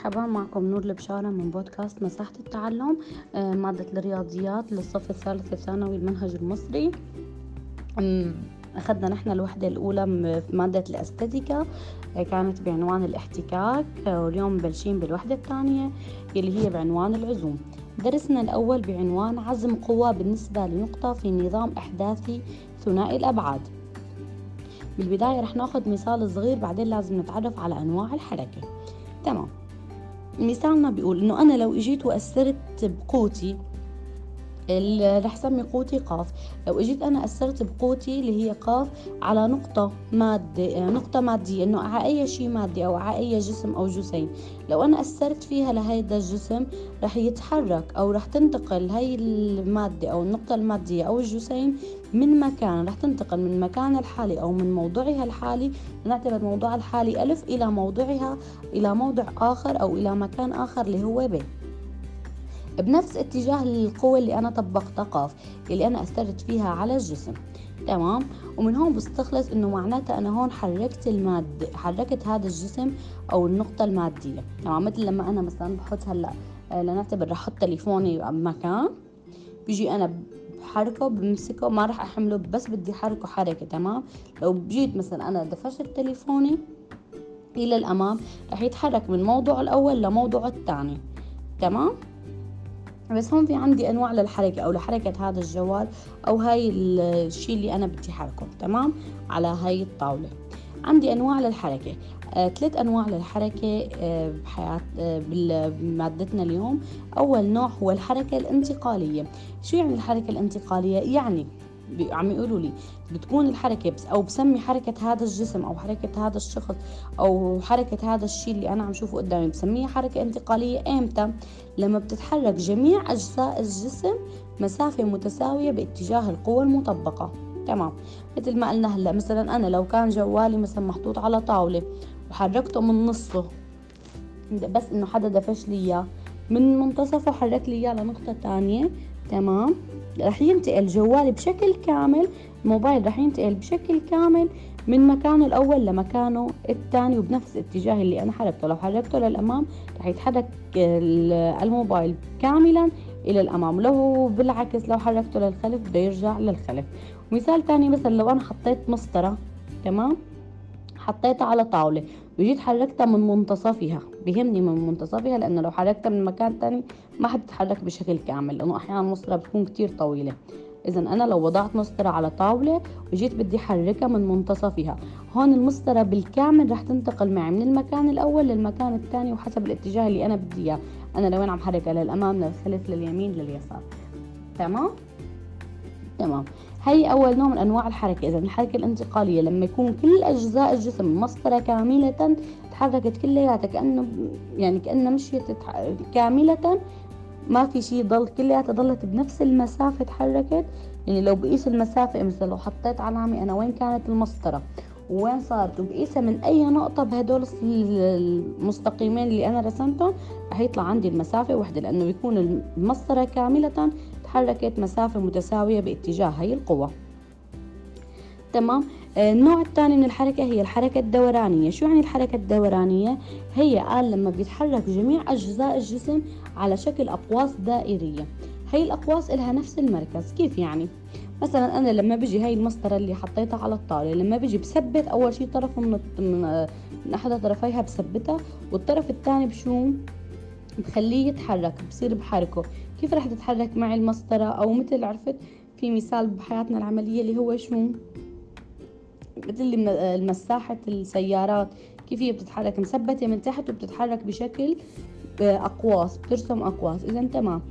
مرحبا معكم نور البشارة من بودكاست مساحة التعلم. آه، مادة الرياضيات للصف الثالث الثانوي المنهج المصري. أخذنا نحن الوحدة الأولى في مادة الأستاتيكا آه، كانت بعنوان الاحتكاك. آه، واليوم مبلشين بالوحدة الثانية اللي هي بعنوان العزوم. درسنا الأول بعنوان عزم قوة بالنسبة لنقطة في نظام أحداثي ثنائي الأبعاد. بالبداية رح ناخذ مثال صغير بعدين لازم نتعرف على أنواع الحركة. تمام. مثالنا بيقول إنه أنا لو إجيت وأثرت بقوتي رح سمي قوتي قاف. لو إجيت أنا اثرت بقوتي اللي هي قاف على نقطة مادة نقطة مادية إنه على أي شيء مادي أو على أي جسم أو جسيم. لو أنا اثرت فيها لهيدا الجسم رح يتحرك أو رح تنتقل هاي المادة أو النقطة المادية أو الجسيم من مكان رح تنتقل من مكان الحالي أو من موضعها الحالي. نعتبر موضوعها الحالي ألف إلى موضعها إلى موضع آخر أو إلى مكان آخر اللي هو ب بنفس اتجاه القوة اللي أنا طبقتها قاف اللي أنا أثرت فيها على الجسم. تمام؟ ومن هون بستخلص إنه معناتها أنا هون حركت المادة حركت هذا الجسم أو النقطة المادية. تمام؟ مثل لما أنا مثلا بحط هلأ آه، لنعتبر رح أحط تليفوني بمكان بيجي أنا بحركه بمسكه ما راح أحمله بس بدي حركه حركة. تمام؟ لو جيت مثلا أنا دفشت تليفوني إلى الأمام رح يتحرك من موضوعه الأول لموضوعه الثاني. تمام؟ بس هون في عندي أنواع للحركة أو لحركة هذا الجوال أو هاي الشيء اللي أنا بدي حركه تمام؟ على هاي الطاولة. عندي أنواع للحركة. آه، ثلاث أنواع للحركة آه، بحياة آه، بمادتنا اليوم. أول نوع هو الحركة الانتقالية. شو يعني الحركة الانتقالية؟ يعني عم يقولوا لي بتكون الحركة بس أو بسمي حركة هذا الجسم أو حركة هذا الشخص أو حركة هذا الشيء اللي أنا عم شوفه قدامي بسميها حركة انتقالية إمتى؟ لما بتتحرك جميع أجزاء الجسم مسافة متساوية باتجاه القوة المطبقة. تمام؟ مثل ما قلنا هلأ مثلا أنا لو كان جوالي مثلا محطوط على طاولة وحركته من نصه بس إنه حدا دفش لي إياه من منتصفه حرك لي إياه لنقطة تانية تمام؟ رح ينتقل جوالي بشكل كامل الموبايل رح ينتقل بشكل كامل من مكانه الأول لمكانه الثاني وبنفس الاتجاه اللي أنا حركته. لو حركته للأمام رح يتحرك الموبايل كاملا إلى الأمام. لو بالعكس لو حركته للخلف بده يرجع للخلف. مثال تاني مثلا لو أنا حطيت مسطرة تمام؟ حطيتها على طاولة وجيت حركتها من منتصفها. بهمني من منتصفها لأنه لو حركتها من مكان تاني ما حتتحرك بشكل كامل لأنه أحيانا المسطرة بتكون كتير طويلة. إذا أنا لو وضعت مسطرة على طاولة وجيت بدي حركها من منتصفها هون المسطرة بالكامل رح تنتقل معي من المكان الأول للمكان الثاني وحسب الاتجاه اللي أنا بدي إياه. أنا لوين عم حركها للأمام للخلف لليمين لليسار. تمام؟ تمام. هي أول نوع من أنواع الحركة. إذا الحركة الانتقالية لما يكون كل أجزاء الجسم مسطرة كاملة تحركت كلياتها كأنه يعني كأنها مشيت كاملة ما في شيء ضل كلياتها ضلت بنفس المسافة تحركت؟ يعني لو بقيس المسافة مثلا لو حطيت علامة أنا وين كانت المسطرة؟ وين صارت؟ وبقيسها من أي نقطة بهدول المستقيمين اللي أنا رسمتهم رح يطلع عندي المسافة وحدة لأنه بيكون المسطرة كاملة تحركت مسافة متساوية باتجاه هي القوة. تمام آه، النوع الثاني من الحركة هي الحركة الدورانية. شو يعني الحركة الدورانية؟ هي قال لما بيتحرك جميع أجزاء الجسم على شكل أقواس دائرية. هي الأقواس إلها نفس المركز. كيف يعني؟ مثلا أنا لما بيجي هاي المسطرة اللي حطيتها على الطاولة لما بيجي بثبت أول شيء طرف من, من أحد طرفيها بثبتها والطرف الثاني بشو؟ بخليه يتحرك بصير بحركه. كيف رح تتحرك معي المسطرة؟ أو مثل عرفت في مثال بحياتنا العملية اللي هو شو؟ مثل المساحة السيارات كيف هي بتتحرك؟ مثبتة من تحت وبتتحرك بشكل آه، أقواس بترسم أقواس. إذا تمام.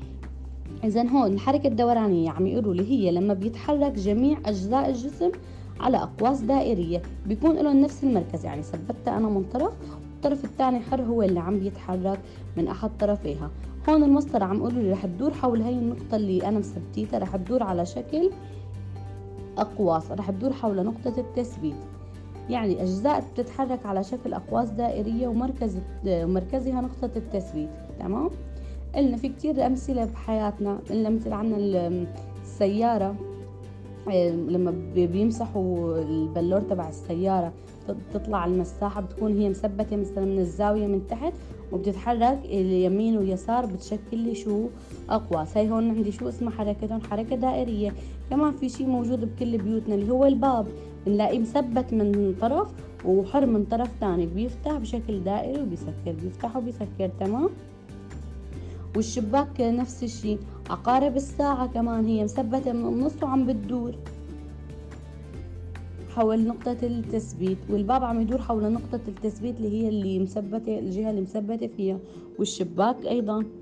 إذا هون الحركة الدورانية عم يقولوا لي هي لما بيتحرك جميع أجزاء الجسم على أقواس دائرية بيكون لهم نفس المركز. يعني ثبتها أنا من طرف والطرف الثاني حر هو اللي عم بيتحرك من أحد طرفيها. هون المسطرة عم يقولوا لي رح تدور حول هاي النقطة اللي أنا مثبتيتها رح تدور على شكل أقواس رح تدور حول نقطة التثبيت. يعني أجزاء بتتحرك على شكل أقواس دائرية ومركز مركزها نقطة التثبيت تمام؟ قلنا في كتير أمثلة بحياتنا قلنا مثل عنا السيارة لما بيمسحوا البلور تبع السيارة تطلع المساحة بتكون هي مثبتة مثلا من الزاوية من تحت وبتتحرك اليمين واليسار بتشكل لي شو أقواس هاي هون عندي شو اسمها؟ حركتهم حركة دائرية. كمان في شي موجود بكل بيوتنا اللي هو الباب. بنلاقيه مثبت من طرف وحر من طرف تاني. بيفتح بشكل دائري وبيسكر. بيفتح وبيسكر تمام؟ والشباك نفس الشي. عقارب الساعة كمان هي مثبتة من النص وعم بتدور. حول نقطة التثبيت والباب عم يدور حول نقطة التثبيت اللي هي اللي مثبتة الجهة اللي مثبتة فيها والشباك أيضا.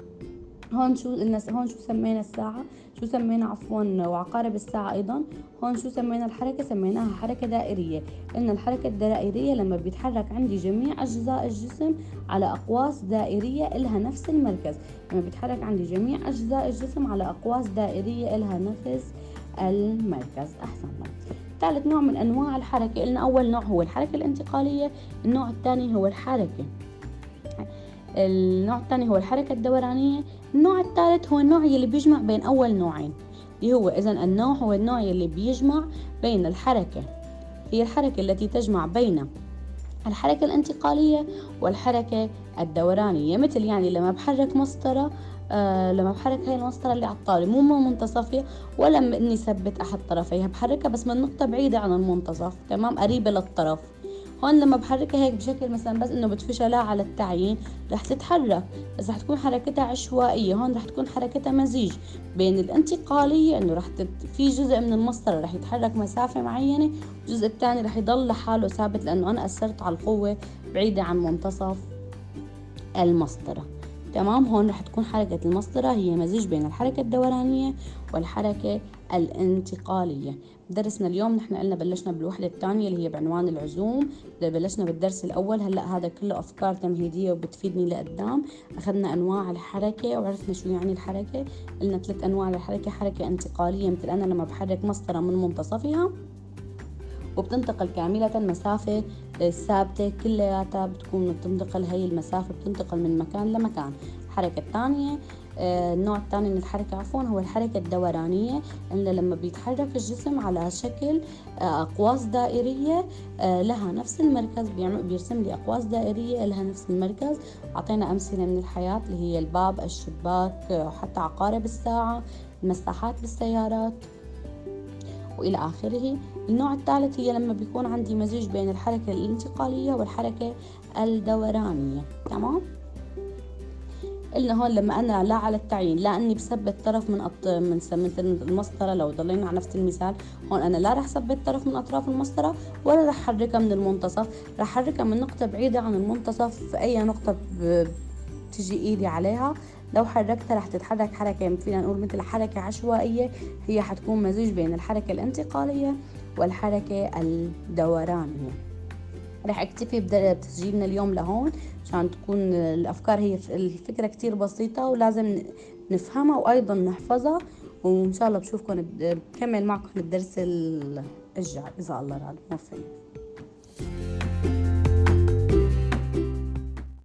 هون شو قلنا هون شو سمينا الساعة؟ شو سمينا عفوا وعقارب الساعة أيضا؟ هون شو سمينا الحركة؟ سميناها حركة دائرية. قلنا الحركة الدائرية لما بيتحرك عندي جميع أجزاء الجسم على أقواس دائرية إلها نفس المركز. لما بيتحرك عندي جميع أجزاء الجسم على أقواس دائرية إلها نفس المركز. أحسن ثالث نوع من أنواع الحركة. قلنا أول نوع هو الحركة الانتقالية النوع الثاني هو الحركة. النوع الثاني هو الحركة الدورانية. النوع الثالث هو النوع اللي بيجمع بين أول نوعين اللي هو إذا النوع هو النوع اللي بيجمع بين الحركة. هي الحركة التي تجمع بين الحركة الانتقالية والحركة الدورانية. مثل يعني لما بحرك مسطرة آه لما بحرك هاي المسطرة اللي على الطاولة مو من منتصفها ولا إني ثبت أحد طرفيها بحركها بس من نقطة بعيدة عن المنتصف تمام؟ قريبة للطرف. هون لما بحركها هيك بشكل مثلا بس إنه بتفشلها على التعيين رح تتحرك بس رح تكون حركتها عشوائية هون رح تكون حركتها مزيج بين الانتقالية إنه رح تت... في جزء من المسطرة رح يتحرك مسافة معينة والجزء الثاني رح يضل لحاله ثابت لأنه أنا أثرت على القوة بعيدة عن منتصف المسطرة. تمام؟ هون رح تكون حركة المسطرة هي مزيج بين الحركة الدورانية والحركة الانتقالية. درسنا اليوم نحن قلنا بلشنا بالوحدة الثانية اللي هي بعنوان العزوم. بلشنا بالدرس الأول هلأ هذا كله أفكار تمهيدية وبتفيدني لقدام. أخذنا أنواع الحركة وعرفنا شو يعني الحركة. قلنا ثلاث أنواع الحركة حركة انتقالية مثل أنا لما بحرك مسطرة من منتصفها وبتنتقل كاملة مسافة ثابتة كلياتها بتكون بتنتقل هي المسافة بتنتقل من مكان لمكان. الحركة الثانية آه، النوع الثاني من الحركة عفوا هو الحركة الدورانية إنه لما بيتحرك الجسم على شكل آه، أقواس دائرية آه، لها نفس المركز بيرسم لي أقواس دائرية لها نفس المركز. أعطينا أمثلة من الحياة اللي هي الباب الشباك وحتى عقارب الساعة المساحات بالسيارات وإلى آخره. النوع الثالث هي لما بيكون عندي مزيج بين الحركة الانتقالية والحركة الدورانية. تمام؟ قلنا هون لما أنا لا على التعيين لا إني بثبت طرف من أط... من مثل المسطرة لو ضلينا على نفس المثال هون أنا لا رح ثبت طرف من أطراف المسطرة ولا رح حركها من المنتصف رح حركها من نقطة بعيدة عن المنتصف في أي نقطة بتجي إيدي عليها. لو حركتها رح تتحرك حركة فينا نقول مثل حركة عشوائية هي حتكون مزيج بين الحركة الانتقالية والحركة الدورانية. رح أكتفي بتسجيلنا اليوم لهون عشان تكون الأفكار هي الفكرة كتير بسيطة ولازم نفهمها وأيضا نحفظها وإن شاء الله بشوفكم بكمل معكم الدرس الجاي اذا الله راد موفقين